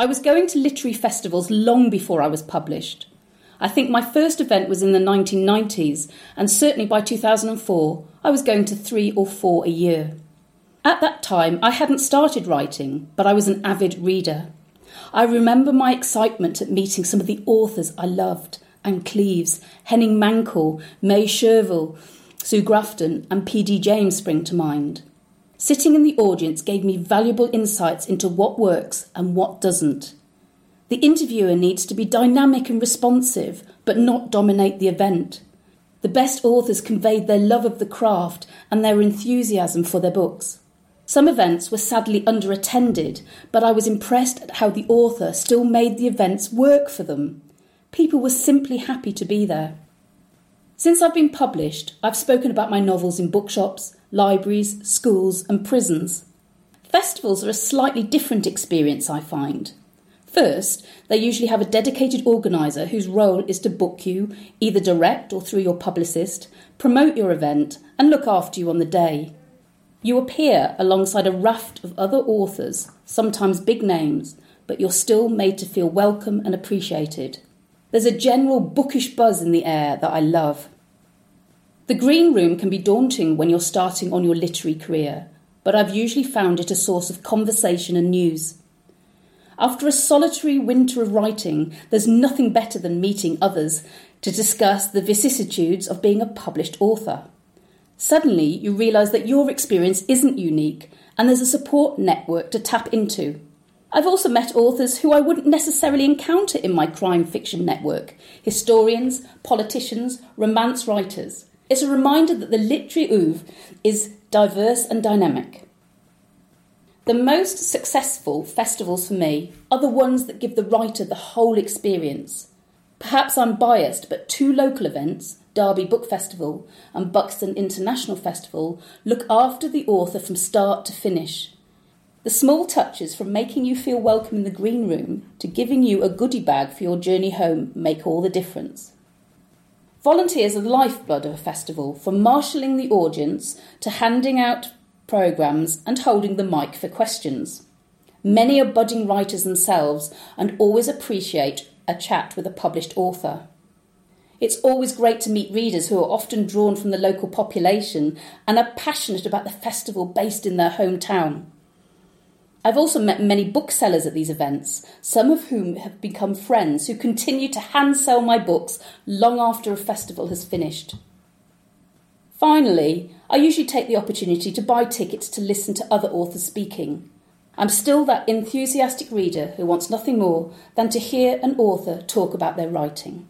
I was going to literary festivals long before I was published. I think my first event was in the 1990s, and certainly by 2004, I was going to three or four a year. At that time, I hadn't started writing, but I was an avid reader. I remember my excitement at meeting some of the authors I loved Ann Cleeves, Henning Mankell, Maj Sjöwall, Sue Grafton, and P.D. James spring to mind. Sitting in the audience gave me valuable insights into what works and what doesn't. The interviewer needs to be dynamic and responsive, but not dominate the event. The best authors conveyed their love of the craft and their enthusiasm for their books. Some events were sadly underattended, but I was impressed at how the author still made the events work for them. People were simply happy to be there. Since I've been published, I've spoken about my novels in bookshops, libraries, schools, and prisons. Festivals are a slightly different experience, I find. First, they usually have a dedicated organiser whose role is to book you, either direct or through your publicist, promote your event, and look after you on the day. You appear alongside a raft of other authors, sometimes big names, but you're still made to feel welcome and appreciated. There's a general bookish buzz in the air that I love. The green room can be daunting when you're starting on your literary career, but I've usually found it a source of conversation and news. After a solitary winter of writing, there's nothing better than meeting others to discuss the vicissitudes of being a published author. Suddenly, you realise that your experience isn't unique and there's a support network to tap into. I've also met authors who I wouldn't necessarily encounter in my crime fiction network historians, politicians, romance writers. It's a reminder that the literary oeuvre is diverse and dynamic. The most successful festivals for me are the ones that give the writer the whole experience. Perhaps I'm biased, but two local events, Derby Book Festival and Buxton International Festival, look after the author from start to finish. The small touches from making you feel welcome in the green room to giving you a goodie bag for your journey home make all the difference. Volunteers are the lifeblood of a festival, from marshalling the audience to handing out programmes, and holding the mic for questions. Many are budding writers themselves and always appreciate a chat with a published author. It's always great to meet readers who are often drawn from the local population and are passionate about the festival based in their hometown. I've also met many booksellers at these events, some of whom have become friends who continue to hand sell my books long after a festival has finished. Finally, I usually take the opportunity to buy tickets to listen to other authors speaking. I'm still that enthusiastic reader who wants nothing more than to hear an author talk about their writing.